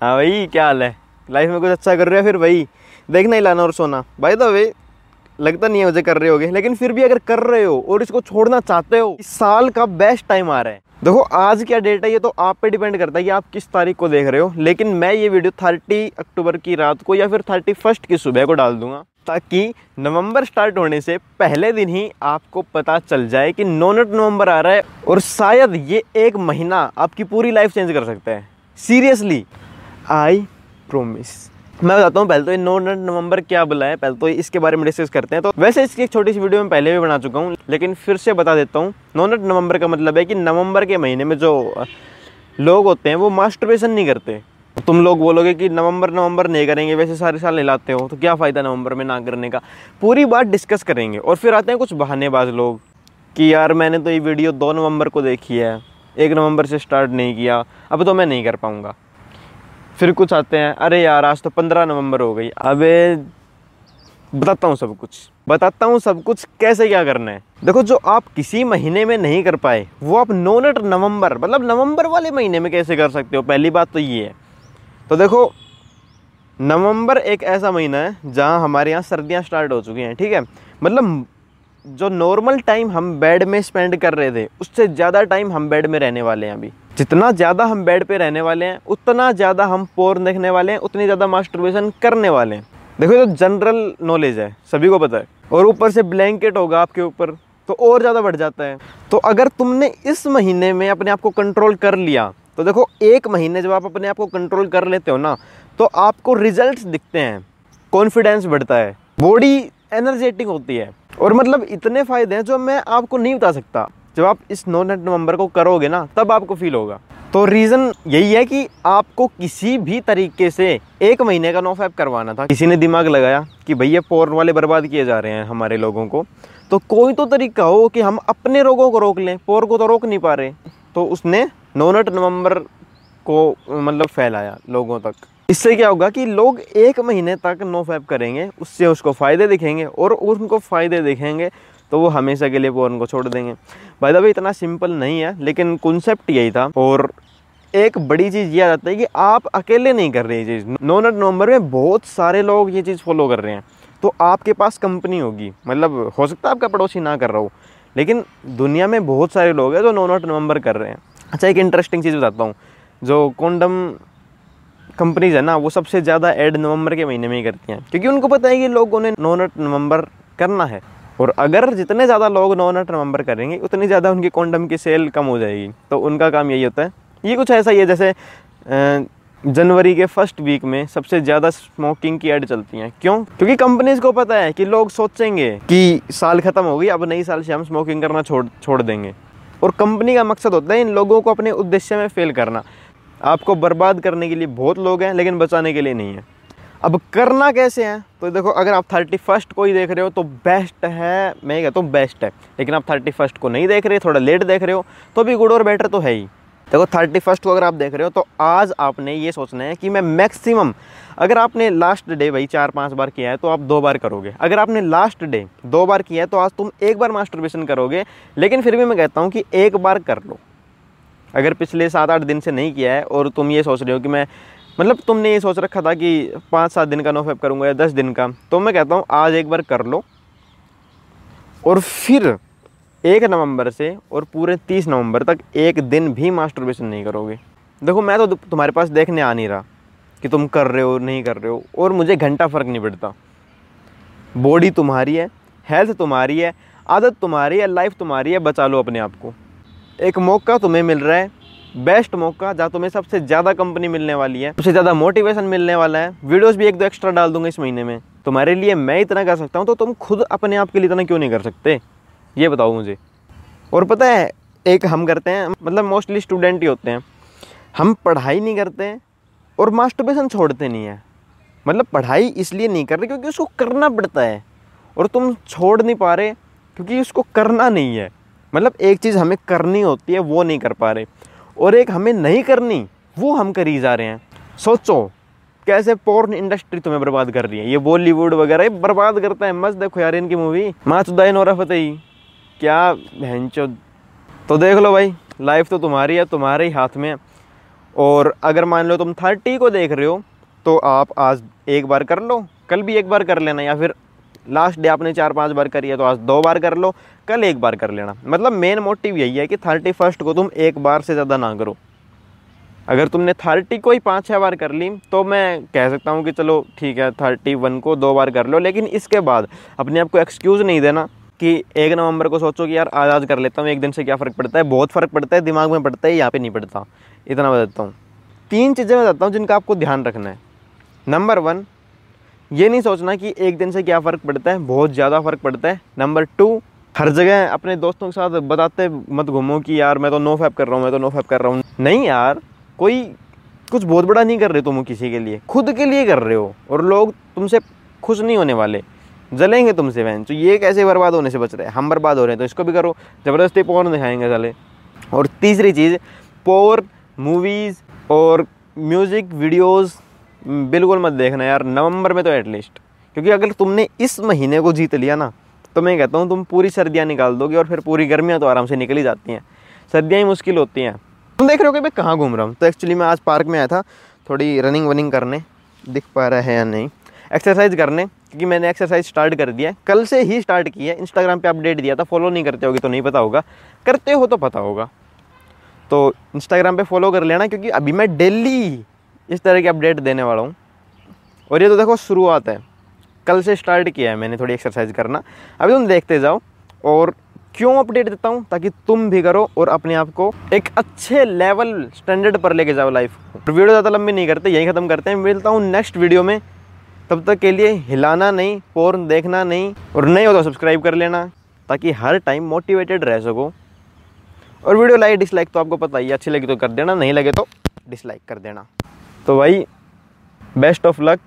हाँ भाई, क्या हाल है? लाइफ में कुछ अच्छा कर रहे हो फिर भाई? देखना ही लाना और सोना। भाई तो वे लगता नहीं है मुझे कर रहे होगे, लेकिन फिर भी अगर कर रहे हो और इसको छोड़ना चाहते हो, इस साल का बेस्ट टाइम आ रहा है। देखो, आज क्या डेट है ये तो आप पे डिपेंड करता है कि आप किस तारीख को देख रहे हो, लेकिन मैं ये वीडियो थर्टी अक्टूबर की रात को या फिर थर्टी फ़र्स्ट की सुबह को डाल दूँगा, ताकि नवंबर स्टार्ट होने से पहले दिन ही आपको पता चल जाए कि नोनट नवंबर आ रहा है और शायद ये एक महीना आपकी पूरी लाइफ चेंज कर सकता है। सीरियसली आई प्रोमिस मैं बताता हूँ, पहले तो ये नोनट नवंबर क्या बुला है, पहले तो इसके बारे में डिस्कस करते हैं। तो वैसे इसकी एक छोटी सी वीडियो मैं पहले भी बना चुका हूँ, लेकिन फिर से बता देता हूँ नोनट नवंबर का मतलब है कि नवंबर के महीने में जो लोग होते हैं, वो मास्टरबेशन नहीं करते। तुम लोग बोलोगे कि नवंबर नवंबर नहीं करेंगे, वैसे सारे साल हिलाते हो तो क्या फ़ायदा नवंबर में ना करने का? पूरी बात डिस्कस करेंगे, और फिर आते हैं कुछ बहानेबाज लोग, कि यार मैंने तो ये वीडियो दो नवंबर को देखी है, एक नवंबर से स्टार्ट नहीं किया, अब तो मैं नहीं कर पाऊँगा। फिर कुछ आते हैं, अरे यार, आज तो पंद्रह नवंबर हो गई। अबे, बताता हूँ सब कुछ। बताता हूँ सब कुछ, कैसे क्या करना है? देखो, जो आप किसी महीने में नहीं कर पाए, वो आप नोनट नवंबर मतलब नवंबर वाले महीने में कैसे कर सकते हो? पहली बात तो ये है। तो देखो, नवंबर एक ऐसा महीना है, जहाँ हमारे यहाँ सर्दियाँ स्टार्ट हो चुकी हैं, ठीक है? मतलब जो नॉर्मल टाइम हम बेड में स्पेंड कर रहे थे, उससे ज़्यादा टाइम हम बेड में रहने वाले हैं अभी। जितना ज़्यादा हम बेड पे रहने वाले हैं, उतना ज़्यादा हम पोर देखने वाले हैं, उतनी ज़्यादा मास्टरबेशन करने वाले हैं। देखो ये तो जनरल नॉलेज है, सभी को पता है। और ऊपर से ब्लैंकेट होगा आपके ऊपर तो और ज़्यादा बढ़ जाता है। तो अगर तुमने इस महीने में अपने आप को कंट्रोल कर लिया तो देखो एक महीने जब आप अपने आप को कंट्रोल कर लेते हो ना तो आपको रिजल्ट्स दिखते हैं। कॉन्फिडेंस बढ़ता है बॉडी एनर्जेटिक होती है। और मतलब इतने फ़ायदे हैं जो मैं आपको नहीं बता सकता। जब आप इस नो नौ नवंबर को करोगे ना, तब आपको फील होगा। तो रीज़न यही है कि आपको किसी भी तरीके से एक महीने का नो फैप करवाना था। किसी ने दिमाग लगाया कि भैया पोर्न वाले बर्बाद किए जा रहे हैं हमारे लोगों को। तो कोई तो तरीका हो कि हम अपने रोगों को रोक लें पोर को तो रोक नहीं पा रहे। तो उसने नोनट नवंबर को मतलब फैलाया लोगों तक। इससे क्या होगा कि लोग एक महीने तक नो फैप करेंगे, उससे उसको फ़ायदे दिखेंगे और उनको फ़ायदे दिखेंगे तो वो हमेशा के लिए पोर्न को छोड़ देंगे। भाई भाई इतना सिंपल नहीं है, लेकिन कॉन्सेप्ट यही था। और एक बड़ी चीज़ ये आ जाता है कि आप अकेले नहीं कर रहे ये चीज़। नोनट नवंबर में बहुत सारे लोग ये चीज़ फॉलो कर रहे हैं। तो आपके पास कंपनी होगी। मतलब हो सकता है आपका पड़ोसी ना कर रहा हो। लेकिन दुनिया में बहुत सारे लोग हैं जो नोनट नवंबर कर रहे हैं। अच्छा एक इंटरेस्टिंग चीज़ बताता हूँ। जो कॉन्डम कंपनीज़ है ना, वो सबसे ज़्यादा एड नवंबर के महीने में ही करती हैं। क्योंकि उनको पता है कि लोगों ने नोनट नवंबर करना है। और अगर जितने ज़्यादा लोग नोनट नवंबर करेंगे, उतनी ज़्यादा उनकी कॉन्डम की सेल कम हो जाएगी। तो उनका काम यही होता है। ये कुछ ऐसा ही है, जैसे जनवरी के फ़र्स्ट वीक में सबसे ज़्यादा स्मोकिंग की एड चलती हैं। क्यों? क्योंकि कंपनीज़ को पता है कि लोग सोचेंगे कि साल ख़त्म हो गई अब नई साल से हम स्मोकिंग करना छोड़ छोड़ देंगे। और कंपनी का मकसद होता है इन लोगों को अपने उद्देश्य में फेल करना। आपको बर्बाद करने के लिए बहुत लोग हैं, लेकिन बचाने के लिए नहीं है। अब करना कैसे है? तो देखो, अगर आप थर्टी फ़र्स्ट को ही देख रहे हो तो बेस्ट है, मैं कहता हूँ बेस्ट है। लेकिन आप थर्टी फ़र्स्ट को नहीं देख रहे, थोड़ा लेट देख रहे हो तो भी गुड और बेटर तो है ही। देखो थर्टी फ़र्स्ट को अगर आप देख रहे हो तो आज आपने ये सोचना है कि मैं मैक्सिमम अगर आपने लास्ट डे भाई चार पाँच बार किया है तो आप दो बार करोगे। अगर आपने लास्ट डे दो बार किया है तो आज तुम एक बार मास्टरबेशन करोगे, लेकिन फिर भी मैं कहता हूँ कि एक बार कर लो। अगर पिछले सात आठ दिन से नहीं किया है, और तुम ये सोच रहे हो कि मैं मतलब तुमने ये सोच रखा था कि पाँच सात दिन का नो फैप करूँगा या दस दिन का तो मैं कहता हूँ आज एक बार कर लो। और फिर एक नवंबर से और पूरे तीस नवंबर तक एक दिन भी मास्टरबेशन नहीं करोगे। देखो, मैं तो तुम्हारे पास देखने आ नहीं रहा कि तुम कर रहे हो, नहीं कर रहे हो, और मुझे घंटा फ़र्क नहीं पड़ता। बॉडी तुम्हारी है हेल्थ तुम्हारी है, आदत तुम्हारी है लाइफ तुम्हारी है, बचा लो अपने आप को। एक मौका तुम्हें मिल रहा है बेस्ट मौका, जहाँ तुम्हें सबसे ज़्यादा कंपनी मिलने वाली है, सबसे ज़्यादा मोटिवेशन मिलने वाला है। वीडियोस भी एक दो एक्स्ट्रा डाल दूँगा इस महीने में। तुम्हारे लिए मैं इतना कर सकता हूँ तो तुम खुद अपने आप के लिए इतना क्यों नहीं कर सकते? ये बताओ मुझे। और पता है, एक हम करते हैं मतलब मोस्टली स्टूडेंट ही होते हैं। हम पढ़ाई नहीं करते और मास्टरबेशन छोड़ते नहीं हैं। मतलब पढ़ाई इसलिए नहीं कर रहे क्योंकि उसको करना पड़ता है। और तुम छोड़ नहीं पा रहे क्योंकि उसको करना नहीं है। मतलब एक चीज़ हमें करनी होती है, वो नहीं कर पा रहे। और एक हमें नहीं करनी, वो हम करी जा रहे हैं। सोचो, कैसे पोर्न इंडस्ट्री तुम्हें बर्बाद कर रही है? ये बॉलीवुड वगैरह बर्बाद करता है। मस्त देखो यार इनकी मूवी माचुदाइन और फतेही। क्या बहन तो देख लो भाई लाइफ तो तुम्हारी है, तुम्हारे ही हाथ में और अगर मान लो तुम थर्टी को देख रहे हो तो आप आज एक बार कर लो, कल भी एक बार कर लेना या फिर लास्ट डे आपने चार पाँच बार करी है तो आज दो बार कर लो, कल एक बार कर लेना। मतलब मेन मोटिव यही है कि थर्टी फ़र्स्ट को तुम एक बार से ज़्यादा ना करो। अगर तुमने थर्टी को ही पाँच छः बार कर ली तो मैं कह सकता हूँ कि चलो ठीक है थर्टी वन को दो बार कर लो, लेकिन इसके बाद अपने आप को एक्सक्यूज़ नहीं देना कि एक नवंबर को सोचो कि यार आज आज कर लेता हूँ, एक दिन से क्या फ़र्क पड़ता है? बहुत फ़र्क पड़ता है, दिमाग में पड़ता है, यहाँ पे नहीं पड़ता। इतना बताता हूँ। तीन चीज़ें बताता हूँ जिनका आपको ध्यान रखना है। नंबर वन ये नहीं सोचना कि एक दिन से क्या फ़र्क पड़ता है, बहुत ज़्यादा फ़र्क पड़ता है। नंबर टू हर जगह अपने दोस्तों के साथ बताते मत घूमो कि यार मैं तो नो फैप कर रहा हूँ, मैं तो नो फैप कर रहा हूँ। नहीं यार, कोई कुछ बहुत बड़ा नहीं कर रहे तुम किसी के लिए, खुद के लिए कर रहे हो और लोग तुमसे खुश नहीं होने वाले, जलेंगे तुमसे वैन तो ये कैसे बर्बाद होने से बच रहे हैं? हम बर्बाद हो रहे हैं तो इसको भी करो, ज़बरदस्ती पोर दिखाएँगे चले और तीसरी चीज़ पोर मूवीज़ और म्यूज़िक वीडियोज़ बिल्कुल मत देखना यार, नवंबर में तो एटलीस्ट क्योंकि अगर तुमने इस महीने को जीत लिया ना तो मैं कहता हूँ तुम पूरी सर्दियाँ निकाल दोगे और फिर पूरी गर्मियाँ तो आराम से निकल जाती हैं। सर्दियाँ ही मुश्किल होती हैं। तुम देख रहे हो कि मैं कहाँ घूम रहा हूँ? तो एक्चुअली मैं आज पार्क में आया था, थोड़ी रनिंग वनिंग करने। दिख पा रहा है या नहीं? एक्सरसाइज करने, क्योंकि मैंने एक्सरसाइज स्टार्ट कर दिया है। कल से ही स्टार्ट किया है। इंस्टाग्राम पे अपडेट दिया था फॉलो नहीं करते होगे तो नहीं पता होगा। करते हो तो पता होगा। तो इंस्टाग्राम पे फॉलो कर लेना, क्योंकि अभी मैं डेली इस तरह की अपडेट देने वाला हूँ। और ये तो देखो, शुरुआत है। कल से स्टार्ट किया है मैंने थोड़ी एक्सरसाइज करना। अभी तुम देखते जाओ और क्यों अपडेट देता हूँ? ताकि तुम भी करो और अपने आप को एक अच्छे लेवल स्टैंडर्ड पर लेके जाओ लाइफ को। वीडियो ज़्यादा लंबी नहीं करते, यही ख़त्म करते हैं। मिलता हूँ नेक्स्ट वीडियो में। तब तक के लिए हिलाना नहीं पोर्न देखना नहीं और नहीं हो तो सब्सक्राइब कर लेना, ताकि हर टाइम मोटिवेटेड रह सको। और वीडियो लाइक डिसलाइक तो आपको पता ही अच्छी लगी तो कर देना, नहीं लगे तो डिसलाइक कर देना। तो भाई बेस्ट ऑफ़ लक